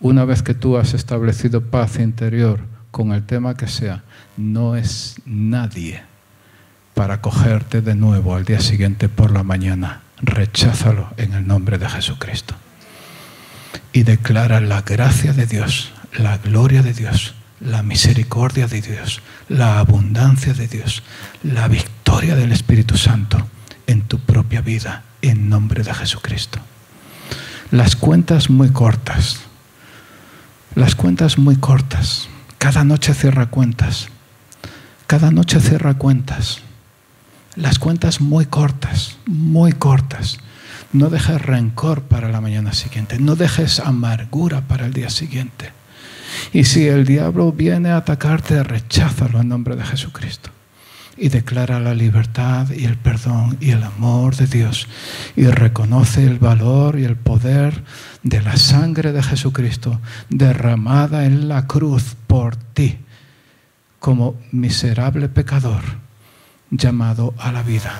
una vez que tú has establecido paz interior con el tema que sea, no es nadie para cogerte de nuevo al día siguiente por la mañana. Recházalo en el nombre de Jesucristo y declara la gracia de Dios, la gloria de Dios, la misericordia de Dios, la abundancia de Dios, la victoria del Espíritu Santo en tu propia vida, en nombre de Jesucristo. Las cuentas muy cortas, las cuentas muy cortas. Cada noche cierra cuentas, cada noche cierra cuentas. Las cuentas muy cortas, muy cortas no dejes rencor para la mañana siguiente. No dejes amargura para el día siguiente. Y si el diablo viene a atacarte, recházalo en nombre de Jesucristo. Y declara la libertad y el perdón y el amor de Dios. Y reconoce el valor y el poder de la sangre de Jesucristo derramada en la cruz por ti como miserable pecador llamado a la vida.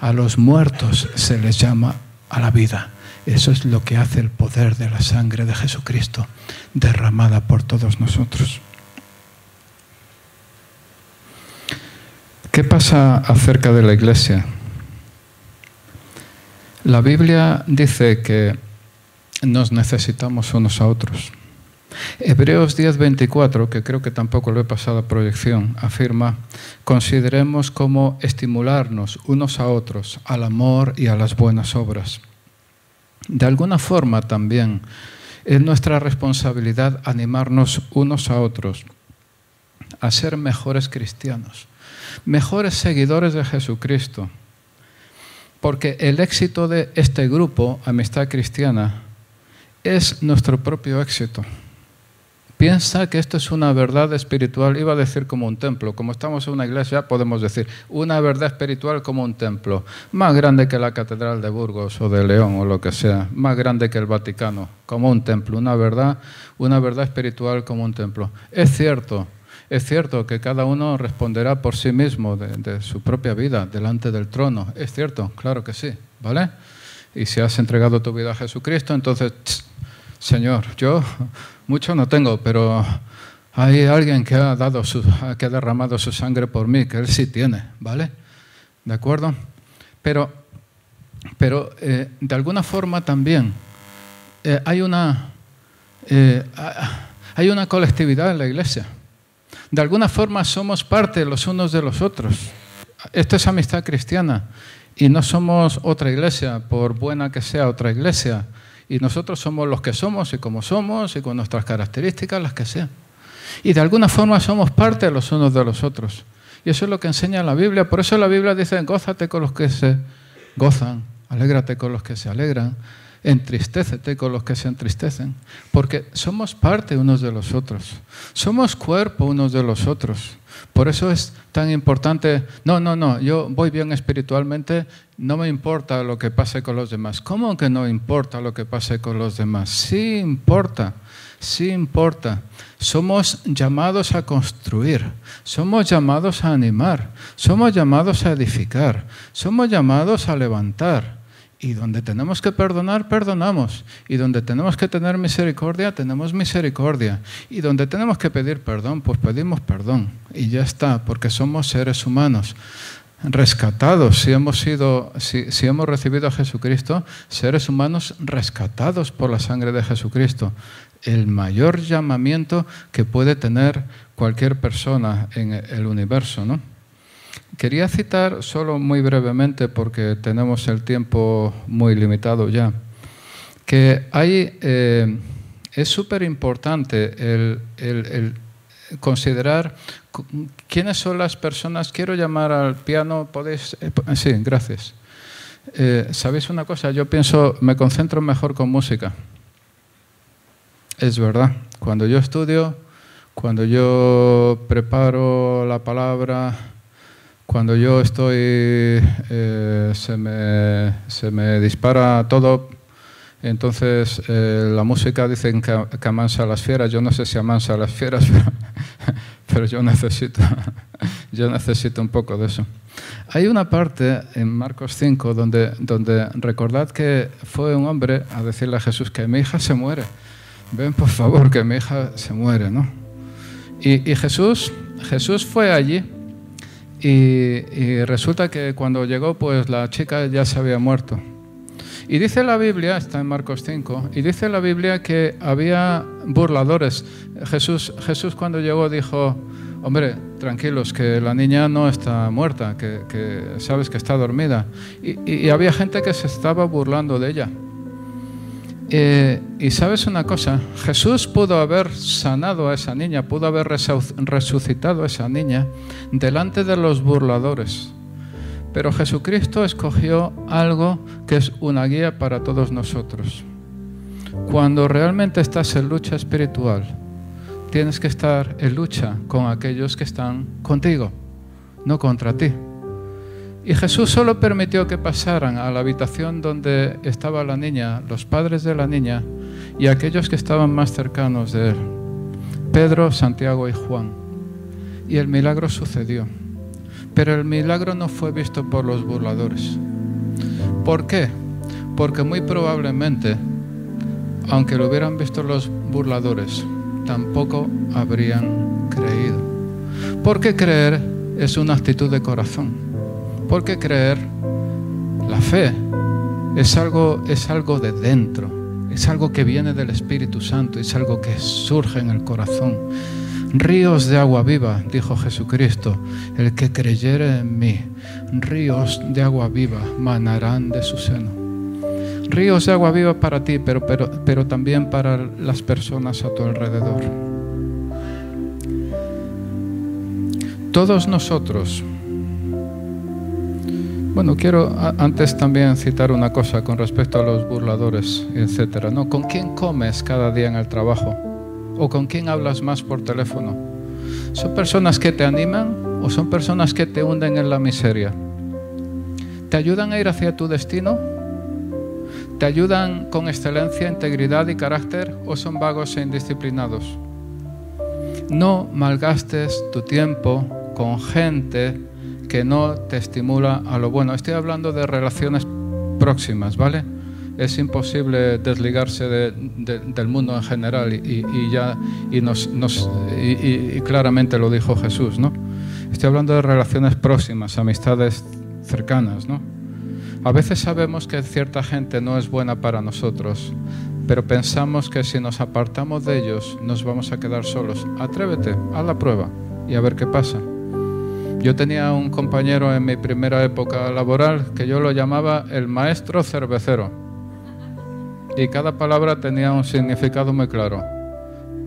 A los muertos se les llama a la vida. Eso es lo que hace el poder de la sangre de Jesucristo derramada por todos nosotros. ¿Qué pasa acerca de la iglesia? La Biblia dice que nos necesitamos unos a otros. Hebreos 10:24, que creo que tampoco lo he pasado a proyección, afirma, consideremos cómo estimularnos unos a otros al amor y a las buenas obras. De alguna forma también es nuestra responsabilidad animarnos unos a otros a ser mejores cristianos, mejores seguidores de Jesucristo. Porque el éxito de este grupo, Amistad Cristiana, es nuestro propio éxito. Piensa que esto es una verdad espiritual, iba a decir como un templo, como estamos en una iglesia podemos decir una verdad espiritual como un templo, más grande que la Catedral de Burgos o de León o lo que sea, más grande que el Vaticano, como un templo, una verdad, una verdad espiritual como un templo. Es cierto, es cierto que cada uno responderá por sí mismo de, de su propia vida delante del trono, es cierto, claro que sí, ¿vale? Y si has entregado tu vida a Jesucristo, entonces, Señor, yo mucho no tengo, pero hay alguien que ha, dado su, que ha derramado su sangre por mí, que él sí tiene, ¿vale? ¿De acuerdo? Pero, pero eh, de alguna forma también eh, hay, una, eh, hay una colectividad en la iglesia. De alguna forma somos parte los unos de los otros. Esto es amistad cristiana. Y no somos otra iglesia, por buena que sea otra iglesia. Y nosotros somos los que somos y como somos y con nuestras características, las que sean. Y de alguna forma somos parte los unos de los otros. Y eso es lo que enseña la Biblia. Por eso la Biblia dice, gózate con los que se gozan, alégrate con los que se alegran, entristécete con los que se entristecen. Porque somos parte unos de los otros. Somos cuerpo unos de los otros. Por eso es tan importante, no, no, no, yo voy bien espiritualmente, no me importa lo que pase con los demás. ¿Cómo que no importa lo que pase con los demás? Sí importa, sí importa. Somos llamados a construir, somos llamados a animar, somos llamados a edificar, somos llamados a levantar. Y donde tenemos que perdonar, perdonamos. Y donde tenemos que tener misericordia, tenemos misericordia. Y donde tenemos que pedir perdón, pues pedimos perdón. Y ya está, porque somos seres humanos rescatados, si hemos, sido, si, hemos recibido a Jesucristo, seres humanos rescatados por la sangre de Jesucristo. El mayor llamamiento que puede tener cualquier persona en el universo, ¿no? Quería citar solo muy brevemente, porque tenemos el tiempo muy limitado ya, que hay, eh, es súper importante el, considerar quiénes son las personas. Quiero llamar al piano, podéis. Eh, sí, gracias. Eh, ¿Sabéis una cosa? Yo pienso, me concentro mejor con música. Es verdad. Cuando yo estudio, cuando yo preparo la palabra, cuando yo estoy, eh, se, me, se, me, dispara todo, entonces eh, la música dicen que, que, amansa las fieras. Yo no sé si amansa las fieras, pero, pero yo, necesito, yo necesito un poco de eso. Hay una parte en Marcos 5 donde, donde recordad que fue un hombre a decirle a Jesús que mi hija se muere. Ven por favor que mi hija se muere, ¿no? Y, y Jesús, Jesús fue allí y, resulta que cuando llegó, pues la chica ya se había muerto. Y dice la Biblia, está en Marcos 5, y dice la Biblia que había burladores. Jesús, Jesús cuando llegó dijo, hombre, tranquilos, que la niña no está muerta, que, sabes que está dormida. y había gente que se estaba burlando de ella. Eh, y sabes una cosa, Jesús pudo haber sanado a esa niña, pudo haber resucitado a esa niña delante de los burladores. Pero Jesucristo escogió algo que es una guía para todos nosotros. Cuando realmente estás en lucha espiritual, tienes que estar en lucha con aquellos que están contigo, no contra ti. Y Jesús solo permitió que pasaran a la habitación donde estaba la niña, los padres de la niña y aquellos que estaban más cercanos de él, Pedro, Santiago y Juan. Y el milagro sucedió. Pero el milagro no fue visto por los burladores. ¿Por qué? Porque muy probablemente, aunque lo hubieran visto los burladores, tampoco habrían creído. Porque creer es una actitud de corazón. Porque creer, la fe, es algo, es algo de dentro. Es algo que viene del Espíritu Santo, es algo que surge en el corazón. Ríos de agua viva, dijo Jesucristo, el que creyere en mí, ríos de agua viva manarán de su seno. Ríos de agua viva para ti, pero, pero, pero también para las personas a tu alrededor. Todos nosotros, bueno, quiero antes también citar una cosa con respecto a los burladores, etcétera. ¿no? ¿Con quién comes cada día en el trabajo? ¿O con quién hablas más por teléfono? ¿Son personas que te animan o son personas que te hunden en la miseria? ¿Te ayudan a ir hacia tu destino? ¿Te ayudan con excelencia, integridad y carácter o son vagos e indisciplinados? No malgastes tu tiempo con gente que no te estimula a lo bueno. Estoy hablando de relaciones próximas, ¿vale? es imposible desligarse del mundo en general y, ya y, nos, y, claramente lo dijo Jesús, ¿no? Estoy hablando de relaciones próximas, amistades cercanas, ¿no? A veces sabemos que cierta gente no es buena para nosotros, pero pensamos que si nos apartamos de ellos nos vamos a quedar solos. Atrévete, haz la prueba y a ver qué pasa. Yo tenía un compañero en mi primera época laboral que yo lo llamaba el maestro cervecero y cada palabra tenía un significado muy claro.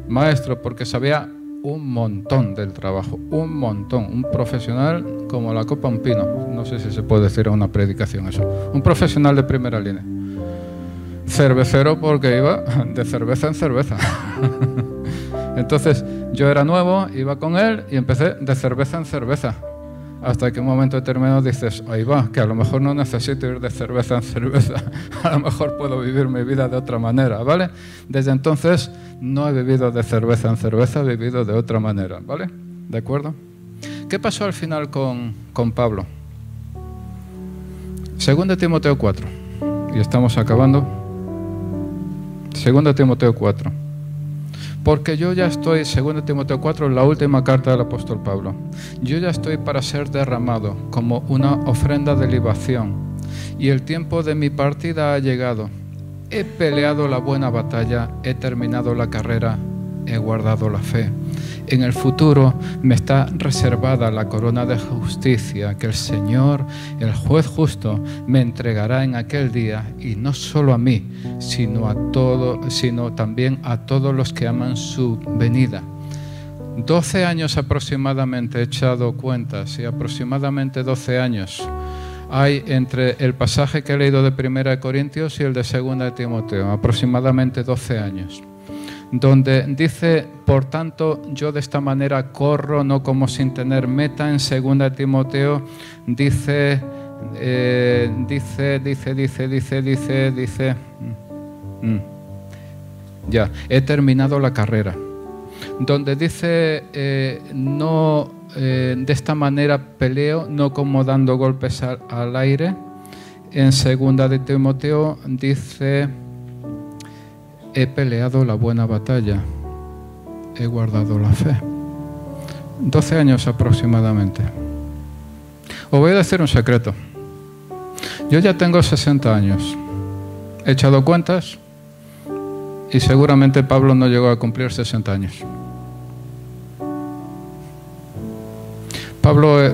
Maestro, porque sabía un montón del trabajo, un montón, un profesional como la copa un pino. No sé si se puede decir una predicación eso. Un profesional de primera línea. Cervecero porque iba de cerveza en cerveza. Entonces yo era nuevo, iba con él y empecé de cerveza en cerveza hasta que un momento determinado dices, ahí va, que a lo mejor no necesito ir de cerveza en cerveza, a lo mejor puedo vivir mi vida de otra manera, ¿vale? Desde entonces no he vivido de cerveza en cerveza, he vivido de otra manera, ¿vale? ¿De acuerdo? ¿Qué pasó al final con, con Pablo? Segundo Timoteo 4, y estamos acabando. Segundo Timoteo 4. Porque yo ya estoy, segundo Timoteo 4, la última carta del apóstol Pablo, yo ya estoy para ser derramado como una ofrenda de libación, y el tiempo de mi partida ha llegado. He peleado la buena batalla, he terminado la carrera, he guardado la fe en el futuro me está reservada la corona de justicia que el Señor, el juez justo, me entregará en aquel día y no solo a mí, sino a todo, sino también a todos los que aman su venida. Doce años aproximadamente he echado cuentas y aproximadamente doce años hay entre el pasaje que he leído de Primera de Corintios y el de Segunda de Timoteo, aproximadamente 12 años donde dice, por tanto, yo de esta manera corro, no como sin tener meta. En 2 Timoteo dice, eh, dice, dice, dice, dice, dice, dice, mm, mm, ya, he terminado la carrera. Donde dice, eh, no, eh, de esta manera peleo, no como dando golpes al, aire. En 2 de Timoteo dice, he peleado la buena batalla, he guardado la fe. 12 años aproximadamente. Os voy a decir un secreto. Yo ya tengo 60 años. He echado cuentas y seguramente Pablo no llegó a cumplir 60 años. Pablo eh,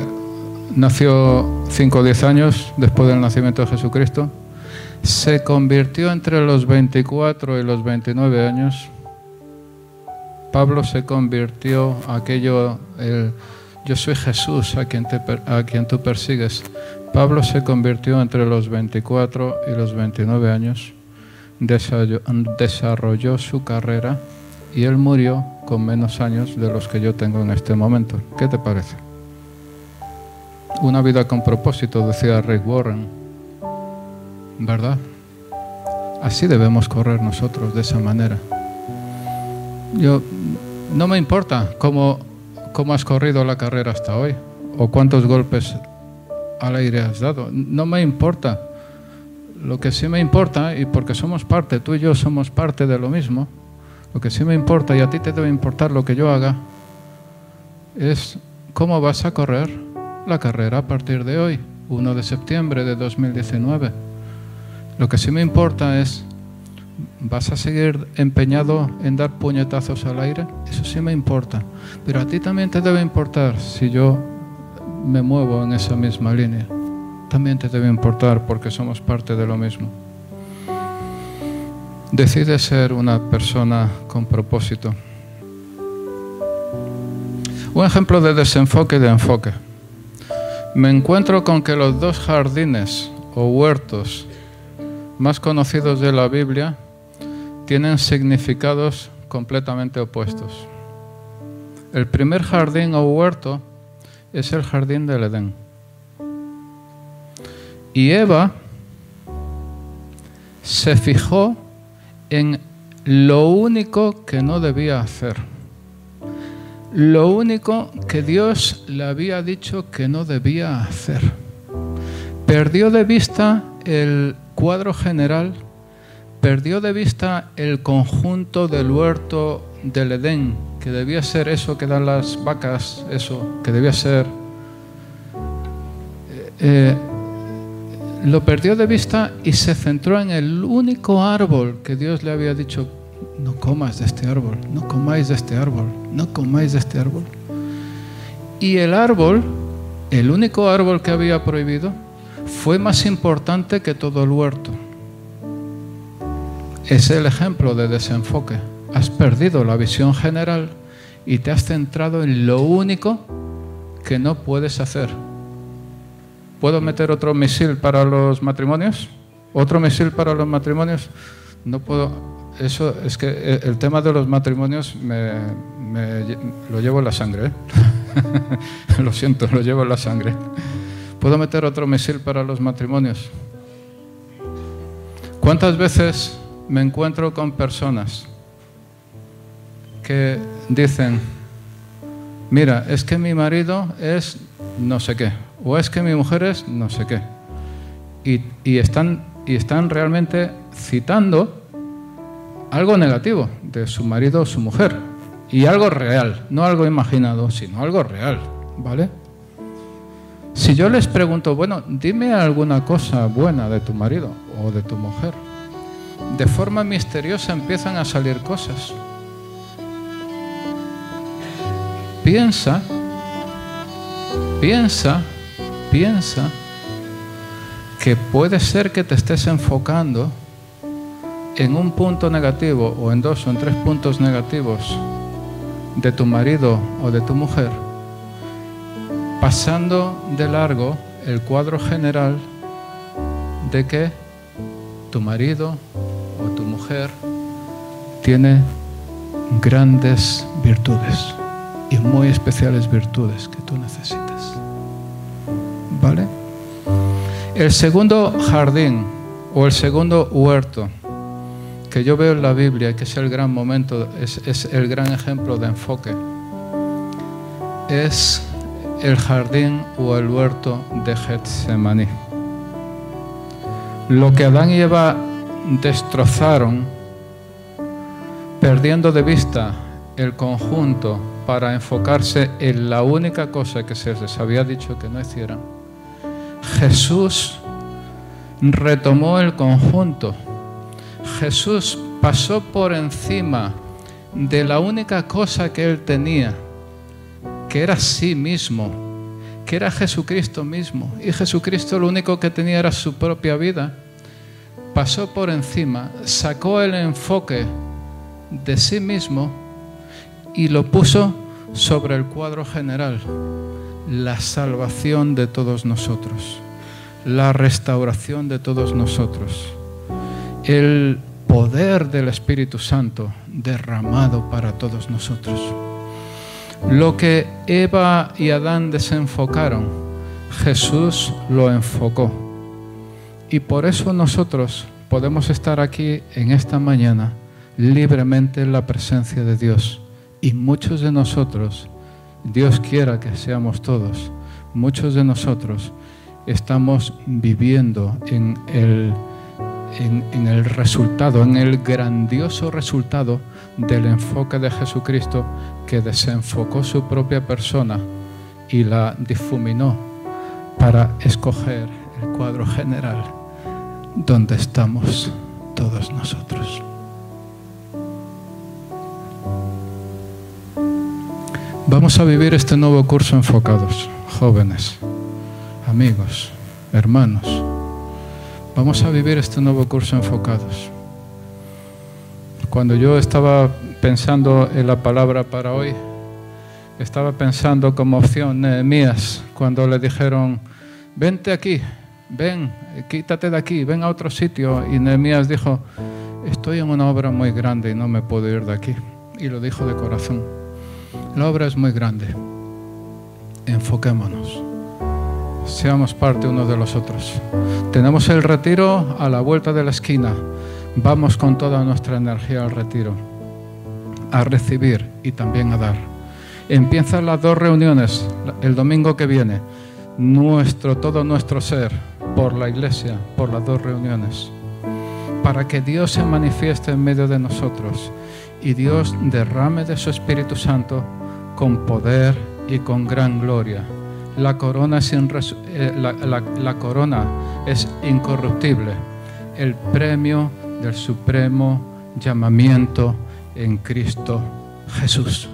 nació 5 o 10 años después del nacimiento de Jesucristo se convirtió entre los 24 y los 29 años. Pablo se convirtió aquello, el, yo soy Jesús a quien, a quien tú persigues. Pablo se convirtió entre los 24 y los 29 años, desarrolló su carrera y él murió con menos años de los que yo tengo en este momento. ¿Qué te parece? Una vida con propósito, decía Rick Warren. ¿Verdad? Así debemos correr nosotros de esa manera. Yo no me importa cómo, cómo has corrido la carrera hasta hoy o cuántos golpes al aire has dado. No me importa. Lo que sí me importa, y porque somos parte, tú y yo somos parte de lo mismo, lo que sí me importa y a ti te debe importar lo que yo haga, es cómo vas a correr la carrera a partir de hoy, 1 de septiembre de 2019. Lo que sí me importa es ¿Vas a seguir empeñado en dar puñetazos al aire? Eso sí me importa. Pero a ti también te debe importar si yo me muevo en esa misma línea. También te debe importar porque somos parte de lo mismo. Decide ser una persona con propósito. Un ejemplo de desenfoque y de enfoque. Me encuentro con que los dos jardines o huertos más conocidos de la Biblia tienen significados completamente opuestos. El primer jardín o huerto es el jardín del Edén. Y Eva se fijó en lo único que no debía hacer. Lo único que Dios le había dicho que no debía hacer. Perdió de vista el cuadro general, perdió de vista el conjunto del huerto del Edén, que debía ser eso que dan las vacas, eso, que debía ser... Eh, lo perdió de vista y se centró en el único árbol que Dios le había dicho, no comas de este árbol, no comáis de este árbol, no comáis de este árbol. Y el árbol, el único árbol que había prohibido, fue más importante que todo el huerto. Es el ejemplo de desenfoque. Has perdido la visión general y te has centrado en lo único que no puedes hacer. ¿Puedo meter otro misil para los matrimonios? ¿Otro misil para los matrimonios? No puedo. Eso es que el tema de los matrimonios me, lo llevo en la sangre. ¿eh? lo siento, lo llevo en la sangre. ¿Puedo meter otro misil para los matrimonios? ¿Cuántas veces me encuentro con personas que dicen, mira, es que mi marido es no sé qué, o es que mi mujer es no sé qué. Y, están, y están realmente citando algo negativo de su marido o su mujer. Y algo real, no algo imaginado, sino algo real, ¿vale? Si yo les pregunto, bueno, dime alguna cosa buena de tu marido o de tu mujer, de forma misteriosa empiezan a salir cosas. Piensa, piensa piensa que puede ser que te estés enfocando en un punto negativo o en dos o en tres puntos negativos de tu marido o de tu mujer, pasando de largo el cuadro general de que tu marido o tu mujer tiene grandes virtudes y muy especiales virtudes que tú necesitas. ¿Vale? El segundo jardín o el segundo huerto que yo veo en la Biblia, que es el gran momento, es, el gran ejemplo de enfoque, es el jardín o el huerto de Getsemaní. Lo que Adán y Eva destrozaron, perdiendo de vista el conjunto para enfocarse en la única cosa que se les había dicho que no hicieran, Jesús retomó el conjunto. Jesús pasó por encima de la única cosa que él tenía, que era sí mismo, que era Jesucristo mismo. Y Jesucristo lo único que tenía era su propia vida. Pasó por encima, sacó el enfoque de sí mismo y lo puso sobre el cuadro general la salvación de todos nosotros, la restauración de todos nosotros, el poder del Espíritu Santo derramado para todos nosotros. Lo que Eva y Adán desenfocaron, Jesús lo enfocó. Y por eso nosotros podemos estar aquí en esta mañana libremente en la presencia de Dios. Y muchos de nosotros Dios quiera que seamos todos, muchos de nosotros estamos viviendo en el, en, el resultado, en el grandioso resultado del enfoque de Jesucristo que desenfocó su propia persona y la difuminó para escoger el cuadro general donde estamos todos nosotros. Vamos a vivir este nuevo curso enfocados, jóvenes, amigos, hermanos. Vamos a vivir este nuevo curso enfocados. Cuando yo estaba pensando en la palabra para hoy, estaba pensando como opción Nehemías, cuando le dijeron, vente aquí, ven, quítate de aquí, ven a otro sitio. Y Nehemías dijo, estoy en una obra muy grande y no me puedo ir de aquí. Y lo dijo de corazón. La obra es muy grande. Enfoquémonos. Seamos parte uno de los otros. Tenemos el retiro a la vuelta de la esquina. Vamos con toda nuestra energía al retiro, a recibir y también a dar. Empiezan las dos reuniones el domingo que viene. Nuestro, todo nuestro ser por la iglesia, por las dos reuniones, para que Dios se manifieste en medio de nosotros y Dios derrame de su Espíritu Santo con poder y con gran gloria. La corona es, eh, la corona es incorruptible, el premio del supremo llamamiento en Cristo Jesús.